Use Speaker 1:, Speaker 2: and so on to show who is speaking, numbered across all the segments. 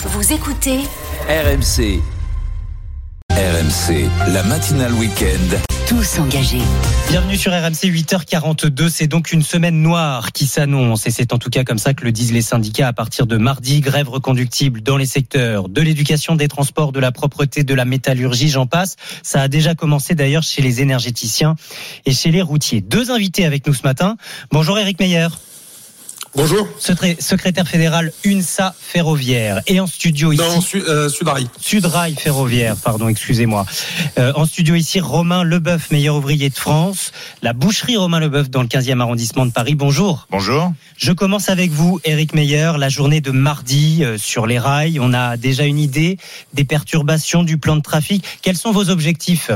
Speaker 1: Vous écoutez
Speaker 2: RMC. RMC, la matinale week-end.
Speaker 1: Tous engagés.
Speaker 3: Bienvenue sur RMC 8h42. C'est donc une semaine noire qui s'annonce et c'est en tout cas comme ça que le disent les syndicats à partir de mardi. Grève reconductible dans les secteurs de l'éducation, des transports, de la propreté, de la métallurgie, j'en passe. Ça a déjà commencé d'ailleurs chez les énergéticiens et chez les routiers. Deux invités avec nous ce matin. Bonjour Eric Meyer.
Speaker 4: Bonjour.
Speaker 3: Secrétaire fédéral UNSA Ferroviaire. Et en studio ici.
Speaker 4: Non, Su euh, Sudrail.
Speaker 3: Sudrail Ferroviaire, pardon, excusez-moi. Euh, en studio ici, Romain Leboeuf, meilleur ouvrier de France. La boucherie Romain Leboeuf dans le 15e arrondissement de Paris. Bonjour.
Speaker 5: Bonjour.
Speaker 3: Je commence avec vous, Eric Meyer. La journée de mardi euh, sur les rails. On a déjà une idée des perturbations du plan de trafic. Quels sont vos objectifs?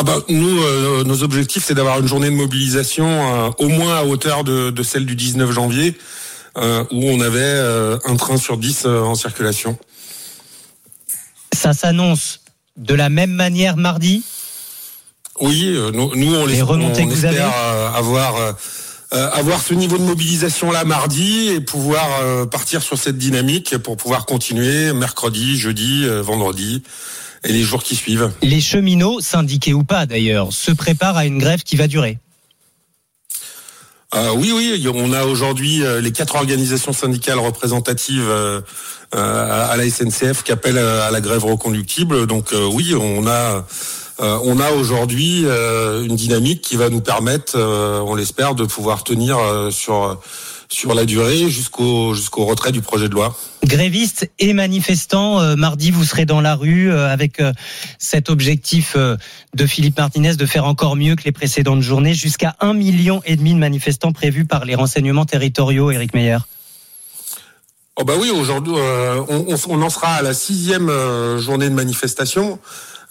Speaker 4: Ah bah, nous, euh, nos objectifs, c'est d'avoir une journée de mobilisation euh, au moins à hauteur de, de, celle du 19 janvier, euh, où on avait euh, un train sur 10 euh, en circulation.
Speaker 3: Ça s'annonce de la même manière mardi?
Speaker 4: Oui, euh, nous, nous, on, les, on,
Speaker 3: vous
Speaker 4: espère
Speaker 3: avez
Speaker 4: avoir, avoir ce niveau de mobilisation là mardi et pouvoir partir sur cette dynamique pour pouvoir continuer mercredi, jeudi, vendredi et les jours qui suivent.
Speaker 3: Les cheminots, syndiqués ou pas d'ailleurs, se préparent à une grève qui va durer.
Speaker 4: Euh, oui, oui, on a aujourd'hui euh, les quatre organisations syndicales représentatives euh, à la SNCF qui appellent à la grève reconductible. Donc euh, oui, on a euh, on a aujourd'hui une dynamique qui va nous permettre, on l'espère, de pouvoir tenir sur sur la durée jusqu'au jusqu'au retrait du projet de loi.
Speaker 3: Grévistes et manifestants, euh, mardi vous serez dans la rue euh, avec euh, cet objectif de Philippe Martinez de faire encore mieux que les précédentes journées, jusqu'à un million et demi de manifestants prévus par les renseignements territoriaux. Éric Meyer.
Speaker 4: Oh bah oui, aujourd'hui on, on, en sera à la sixième journée de manifestation.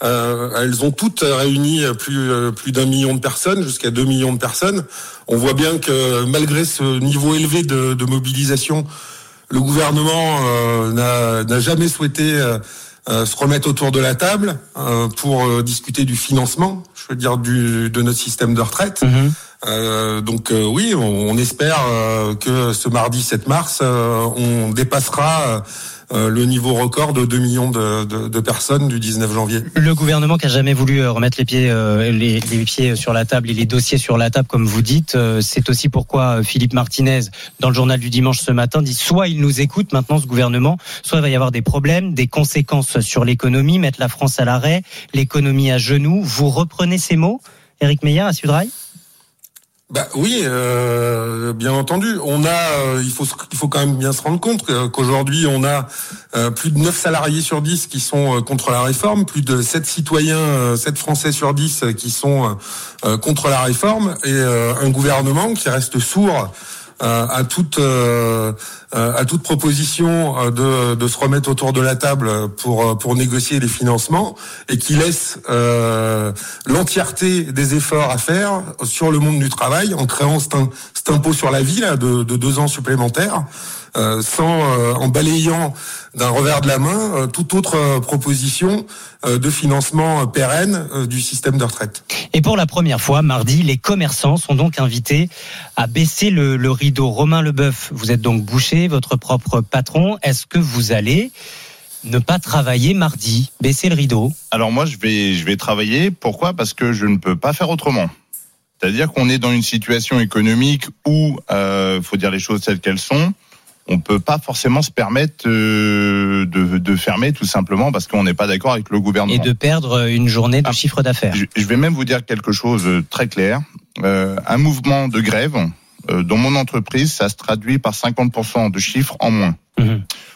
Speaker 4: Euh, elles ont toutes réuni plus, plus d'un million de personnes, jusqu'à deux millions de personnes. On voit bien que malgré ce niveau élevé de, de mobilisation, le gouvernement euh, n'a jamais souhaité euh, se remettre autour de la table euh, pour discuter du financement, je veux dire du, de notre système de retraite. Mmh. Euh, donc euh, oui, on, on espère euh, que ce mardi 7 mars, on dépassera le niveau record de 2 millions de, personnes du 19 janvier.
Speaker 3: Le gouvernement qui a jamais voulu remettre les pieds, les, pieds sur la table et les dossiers sur la table, comme vous dites, c'est aussi pourquoi Philippe Martinez, dans le journal du dimanche ce matin, dit soit il nous écoute maintenant ce gouvernement, soit il va y avoir des problèmes, des conséquences sur l'économie, mettre la France à l'arrêt, l'économie à genoux. Vous reprenez ces mots, Éric Meyer à Sudrail
Speaker 4: bah oui, euh, bien entendu. On a, euh, il faut, il faut quand même bien se rendre compte qu'aujourd'hui on a euh, plus de 9 salariés sur 10 qui sont contre la réforme, plus de 7 citoyens, 7 Français sur 10 qui sont contre la réforme, et un gouvernement qui reste sourd à toute euh, à toute proposition euh, de, de se remettre autour de la table pour pour négocier les financements et qui laisse l'entièreté des efforts à faire sur le monde du travail en créant cet, impôt sur la vie là, de deux ans supplémentaires. Euh, sans euh, en balayant d'un revers de la main euh, toute autre proposition de financement pérenne du système de retraite.
Speaker 3: Et pour la première fois, mardi, les commerçants sont donc invités à baisser le, le rideau. Romain Leboeuf, vous êtes donc boucher, votre propre patron. Est-ce que vous allez ne pas travailler mardi, baisser le rideau?
Speaker 5: Alors moi, je vais, je vais travailler. Pourquoi? Parce que je ne peux pas faire autrement. C'est-à-dire qu'on est dans une situation économique où, euh, faut dire les choses telles qu'elles sont, on peut pas forcément se permettre euh, de, de, fermer tout simplement parce qu'on n'est pas d'accord avec le gouvernement.
Speaker 3: Et de perdre une journée de ah, chiffre d'affaires.
Speaker 5: Je, vais même vous dire quelque chose de très clair. Euh, un mouvement de grève euh, dans mon entreprise, ça se traduit par 50% de chiffres en moins. Mmh.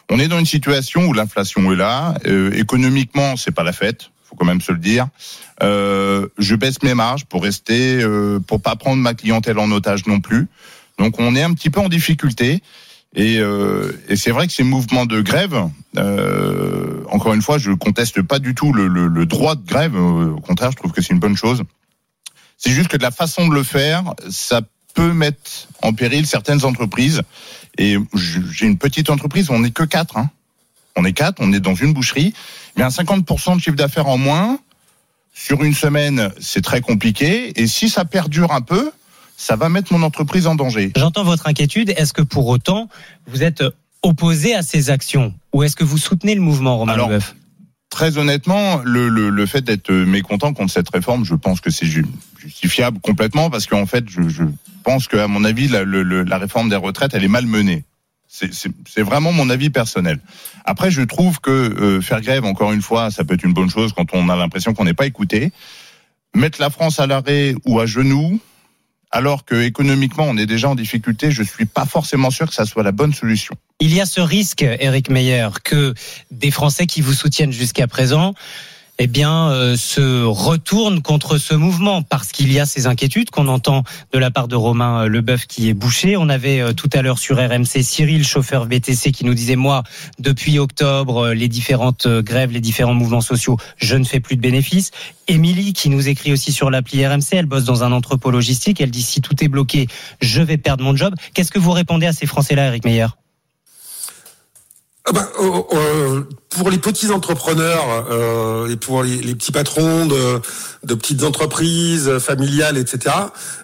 Speaker 5: On est dans une situation où l'inflation est là. Euh, économiquement, c'est pas la fête faut quand même se le dire. Euh, je baisse mes marges pour rester, euh, pour pas prendre ma clientèle en otage non plus. Donc on est un petit peu en difficulté. Et, euh, et c'est vrai que ces mouvements de grève, euh, encore une fois, je conteste pas du tout le, le, le droit de grève. Au contraire, je trouve que c'est une bonne chose. C'est juste que de la façon de le faire, ça peut mettre en péril certaines entreprises. Et j'ai une petite entreprise, on n'est que quatre. Hein. On est quatre, on est dans une boucherie. Mais un 50% de chiffre d'affaires en moins, sur une semaine, c'est très compliqué. Et si ça perdure un peu, ça va mettre mon entreprise en danger.
Speaker 3: J'entends votre inquiétude. Est-ce que pour autant, vous êtes opposé à ces actions? Ou est-ce que vous soutenez le mouvement, Romain
Speaker 5: Alors,
Speaker 3: Leboeuf?
Speaker 5: Très honnêtement, le, le, le fait d'être mécontent contre cette réforme, je pense que c'est justifiable complètement parce qu'en fait, je, je pense qu'à mon avis, la, le, la réforme des retraites, elle est mal menée. C'est vraiment mon avis personnel. Après, je trouve que euh, faire grève, encore une fois, ça peut être une bonne chose quand on a l'impression qu'on n'est pas écouté. Mettre la France à l'arrêt ou à genoux, alors que économiquement on est déjà en difficulté, je suis pas forcément sûr que ça soit la bonne solution.
Speaker 3: Il y a ce risque, Eric Meyer, que des Français qui vous soutiennent jusqu'à présent eh bien, euh, se retourne contre ce mouvement parce qu'il y a ces inquiétudes qu'on entend de la part de Romain euh, Leboeuf qui est bouché. On avait euh, tout à l'heure sur RMC Cyril, chauffeur VTC, qui nous disait moi, depuis octobre, les différentes grèves, les différents mouvements sociaux, je ne fais plus de bénéfices. Émilie qui nous écrit aussi sur l'appli RMC, elle bosse dans un entrepôt logistique. Elle dit si tout est bloqué, je vais perdre mon job. Qu'est-ce que vous répondez à ces Français-là, Eric Meyer?
Speaker 4: Ah ben, euh, euh, pour les petits entrepreneurs euh, et pour les, les, petits patrons de, de petites entreprises familiales, etc.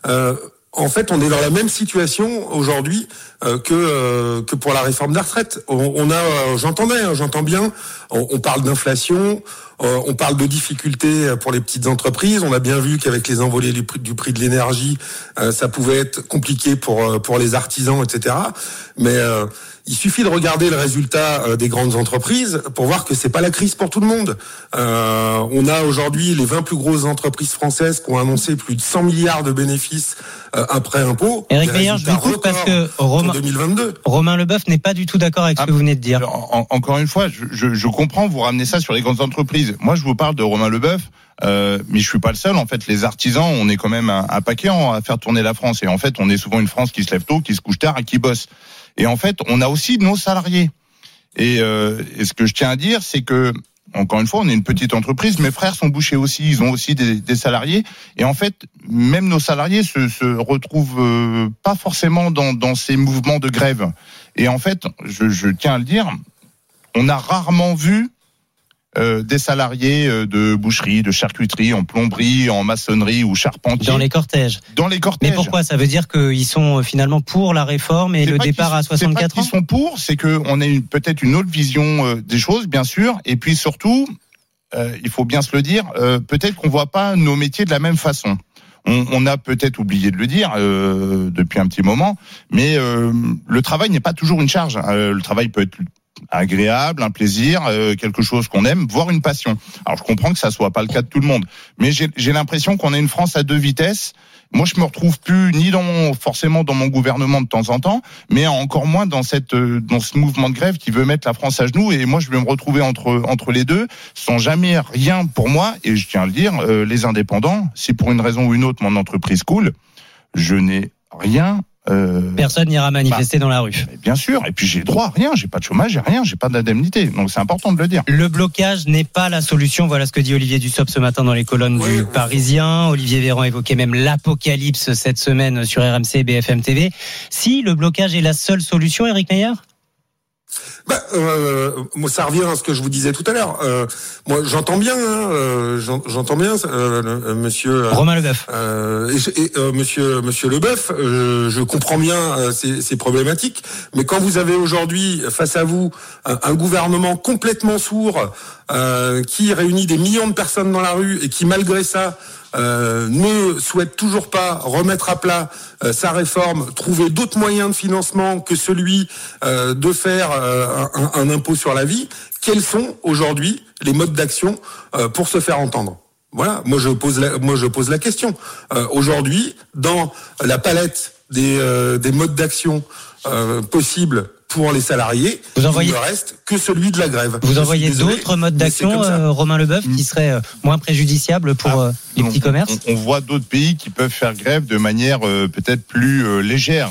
Speaker 4: Euh, en fait, on est dans la même situation aujourd'hui que euh, que pour la réforme des retraites. On, on a, j'entendais, hein, j'entends bien. On, on parle d'inflation, on parle de difficultés pour les petites entreprises. On a bien vu qu'avec les envolées du prix, du prix de l'énergie, ça pouvait être compliqué pour pour les artisans, etc. Mais il suffit de regarder le résultat euh, des grandes entreprises pour voir que c'est pas la crise pour tout le monde. Euh, on a aujourd'hui les 20 plus grosses entreprises françaises qui ont annoncé plus de 100 milliards de bénéfices euh, après impôt.
Speaker 3: Eric Meyer, je vous coupe parce que Romain, 2022. Romain Leboeuf n'est pas du tout d'accord avec ce que vous venez de dire.
Speaker 5: encore une fois, je, je, je, comprends, vous ramenez ça sur les grandes entreprises. Moi, je vous parle de Romain Leboeuf. Euh, mais je suis pas le seul. En fait, les artisans, on est quand même un, un paquet à faire tourner la France. Et en fait, on est souvent une France qui se lève tôt, qui se couche tard et qui bosse. Et en fait, on a aussi nos salariés. Et, euh, et ce que je tiens à dire, c'est que encore une fois, on est une petite entreprise. Mes frères sont bouchés aussi, ils ont aussi des, salariés. Et en fait, même nos salariés se, se retrouvent euh, pas forcément dans, dans, ces mouvements de grève. Et en fait, je, je tiens à le dire, on a rarement vu euh, des salariés euh, de boucherie, de charcuterie, en plomberie, en maçonnerie ou charpentier.
Speaker 3: Dans les cortèges.
Speaker 5: Dans les cortèges.
Speaker 3: Mais pourquoi? Ça veut dire qu'ils sont euh, finalement pour la réforme et le départ à 64
Speaker 5: ans? Ils sont pour, c'est qu'on a peut-être une autre vision des choses, bien sûr, et puis surtout, euh, il faut bien se le dire, euh, peut-être qu'on voit pas nos métiers de la même façon. On, on a peut-être oublié de le dire depuis un petit moment, mais le travail n'est pas toujours une charge. le travail peut être agréable, un plaisir, euh, quelque chose qu'on aime, voire une passion. Alors je comprends que ça soit pas le cas de tout le monde, mais j'ai l'impression qu'on a une France à deux vitesses. Moi, je me retrouve plus ni dans mon, forcément dans mon gouvernement de temps en temps, mais encore moins dans cette euh, dans ce mouvement de grève qui veut mettre la France à genoux. Et moi, je vais me retrouver entre entre les deux, sans jamais rien pour moi. Et je tiens à le dire, euh, les indépendants, si pour une raison ou une autre mon entreprise coule, je n'ai rien
Speaker 3: euh, Personne n'ira manifester bah, dans la rue.
Speaker 5: Bien sûr. Et puis j'ai droit à rien. J'ai pas de chômage, j'ai rien, j'ai pas d'indemnité. Donc c'est important de le dire.
Speaker 3: Le blocage n'est pas la solution. Voilà ce que dit Olivier Dussopt ce matin dans les colonnes du Parisien. Olivier Véran évoquait même l'apocalypse cette semaine sur RMC et BFM TV. Si le blocage est la seule solution, Eric Meyer
Speaker 4: bah, euh, moi, ça revient à ce que je vous disais tout à l'heure. Euh, moi, j'entends bien, hein, euh, j'entends bien, euh, Monsieur
Speaker 3: Romain Leboeuf
Speaker 4: et, et Monsieur Monsieur Leboeuf. je comprends bien ces, ces, problématiques, mais quand vous avez aujourd'hui face à vous un, un gouvernement complètement sourd qui réunit des millions de personnes dans la rue et qui, malgré ça, euh, ne souhaite toujours pas remettre à plat euh, sa réforme, trouver d'autres moyens de financement que celui euh, de faire un, impôt sur la vie, quels sont aujourd'hui les modes d'action pour se faire entendre? Voilà, moi je pose la, moi je pose la question. aujourd'hui, dans la palette des, des modes d'action possibles pour les salariés. Vous envoyez... Il ne reste que celui de la grève.
Speaker 3: Vous envoyez d'autres modes d'action, euh, Romain Leboeuf, qui seraient euh, moins préjudiciables pour ah, euh, les petits commerces
Speaker 5: on, voit d'autres pays qui peuvent faire grève de manière peut-être plus légère.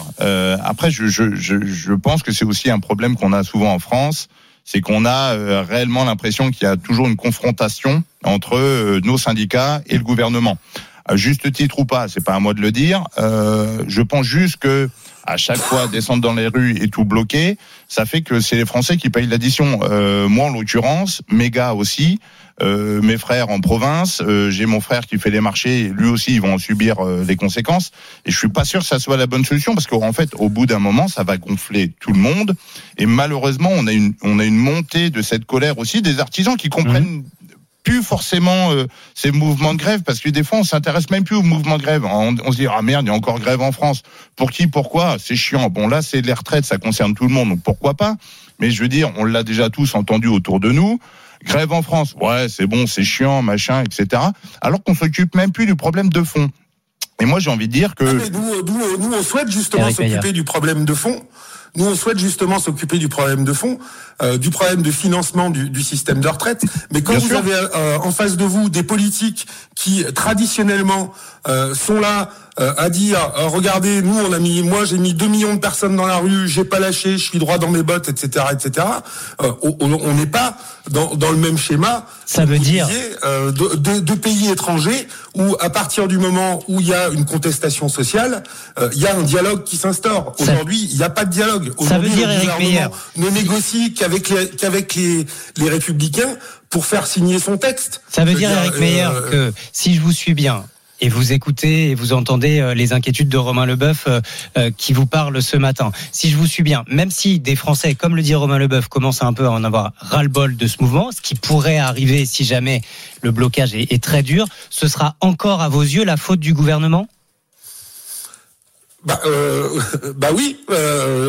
Speaker 5: après, je, je, je, je pense que c'est aussi un problème qu'on a souvent en France c'est qu'on a réellement l'impression qu'il y a toujours une confrontation entre nos syndicats et le gouvernement. À juste titre ou pas, c'est pas à moi de le dire. je pense juste que à chaque fois descendre dans les rues et tout bloquer, ça fait que c'est les Français qui payent l'addition. Euh, moi, en l'occurrence, mes gars aussi, euh, mes frères en province, euh, j'ai mon frère qui fait les marchés, lui aussi, ils vont en subir euh, les conséquences. Et je suis pas sûr que ça soit la bonne solution parce qu'en fait, au bout d'un moment, ça va gonfler tout le monde. Et malheureusement, on a une, on a une montée de cette colère aussi des artisans qui comprennent. Plus forcément euh, ces mouvements de grève parce que des fois on s'intéresse même plus aux mouvements de grève. On, on, se dit ah merde il y a encore grève en France. Pour qui Pourquoi? C'est chiant. Bon là c'est les retraites, ça concerne tout le monde donc pourquoi pas? Mais je veux dire on l'a déjà tous entendu autour de nous. Grève en France, ouais c'est bon c'est chiant machin etc. Alors qu'on s'occupe même plus du problème de fond. Et moi j'ai envie de dire que
Speaker 4: ah, nous, nous, nous, on souhaite justement s'occuper du problème de fond? Nous, on souhaite justement s'occuper du problème de fond, euh, du problème de financement du, du, système de retraite. Mais quand Bien vous sûr. avez euh, en face de vous des politiques qui traditionnellement euh, sont là euh, à dire euh, regardez nous on a mis moi j'ai mis 2 millions de personnes dans la rue j'ai pas lâché je suis droit dans mes bottes etc etc euh, on n'est pas dans, dans, le même schéma
Speaker 3: ça veut dire
Speaker 4: disiez, de, de, de, pays étrangers où à partir du moment où il y a une contestation sociale il y a un dialogue qui s'instaure. Aujourd'hui il n'y a pas de dialogue.
Speaker 3: Ça veut dire le gouvernement
Speaker 4: ne négocie qu'avec les, qu'avec les, les républicains pour faire signer son texte.
Speaker 3: Ça veut dire, dire Eric Meyer que si je vous suis bien et vous écoutez et vous entendez euh, les inquiétudes de Romain Leboeuf euh, euh, qui vous parle ce matin. Si je vous suis bien, même si des Français, comme le dit Romain Leboeuf, commencent un peu à en avoir ras-le-bol de ce mouvement, ce qui pourrait arriver si jamais le blocage est, très dur, ce sera encore à vos yeux la faute du gouvernement?
Speaker 4: Bah, bah oui,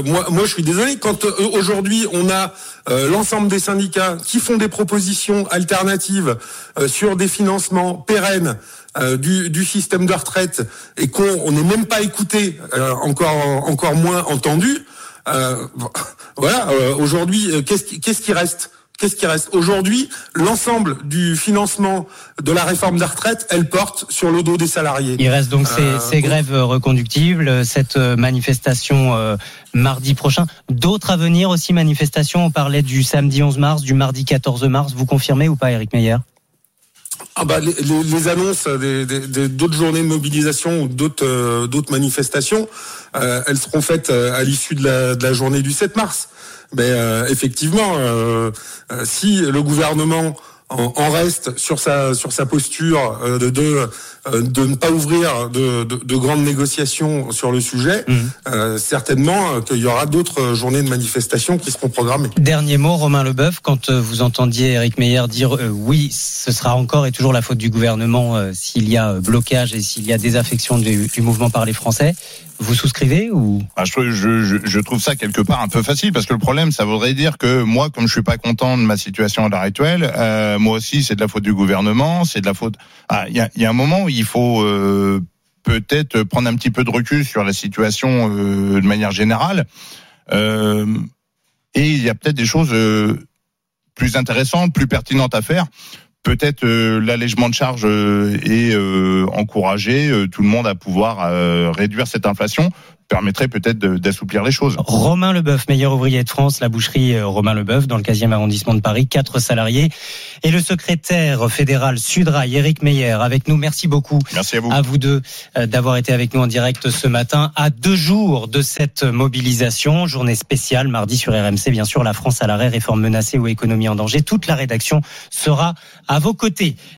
Speaker 4: moi, je suis désolé. Quand aujourd'hui on a l'ensemble des syndicats qui font des propositions alternatives sur des financements pérennes du, du, système de retraite et qu'on n'est même pas écouté, encore encore moins entendu. voilà, aujourd'hui, qu'est-ce qui, qu'est-ce qui reste? Qu'est-ce qui reste? Aujourd'hui, l'ensemble du financement de la réforme des retraites, elle porte sur le dos des salariés.
Speaker 3: Il reste donc ces, euh, ces grèves reconductibles, cette manifestation euh, mardi prochain. D'autres à venir aussi, manifestations. On parlait du samedi 11 mars, du mardi 14 mars. Vous confirmez ou pas, Eric Meyer?
Speaker 4: Ah bah, les, les, annonces d'autres journées de mobilisation ou d'autres euh, d'autres manifestations, euh, elles seront faites euh, à l'issue de la, de la journée du 7 mars. Mais euh, effectivement, euh, euh, si le gouvernement en, en, reste sur sa sur sa posture de, de de ne pas ouvrir de, de, de, grandes négociations sur le sujet, mmh. euh, certainement qu'il y aura d'autres journées de manifestations qui seront programmées.
Speaker 3: Dernier mot, Romain Leboeuf, quand vous entendiez Eric Meyer dire euh, oui, ce sera encore et toujours la faute du gouvernement euh, s'il y a blocage et s'il y a désaffection du, du mouvement par les Français. Vous souscrivez ou?
Speaker 5: Ah, je, trouve ça quelque part un peu facile parce que le problème, ça voudrait dire que moi, comme je suis pas content de ma situation à l'heure actuelle, euh, moi aussi, c'est de la faute du gouvernement, c'est de la faute. Ah, il y a, un moment où il faut euh, peut-être prendre un petit peu de recul sur la situation euh, de manière générale. Et il y a peut-être des choses plus intéressantes, plus pertinentes à faire peut-être euh, l'allègement de charges euh, est euh, encouragé tout le monde à pouvoir réduire cette inflation permettrait peut-être d'assouplir les choses.
Speaker 3: Romain Leboeuf, meilleur ouvrier de France, la boucherie Romain Leboeuf dans le 15e arrondissement de Paris, quatre salariés et le secrétaire fédéral Sudrail, Eric Meyer, avec nous. Merci beaucoup.
Speaker 5: Merci à vous.
Speaker 3: À vous deux d'avoir été avec nous en direct ce matin, à deux jours de cette mobilisation, journée spéciale mardi sur RMC. Bien sûr, la France à l'arrêt, réforme menacée ou économie en danger. Toute la rédaction sera à vos côtés.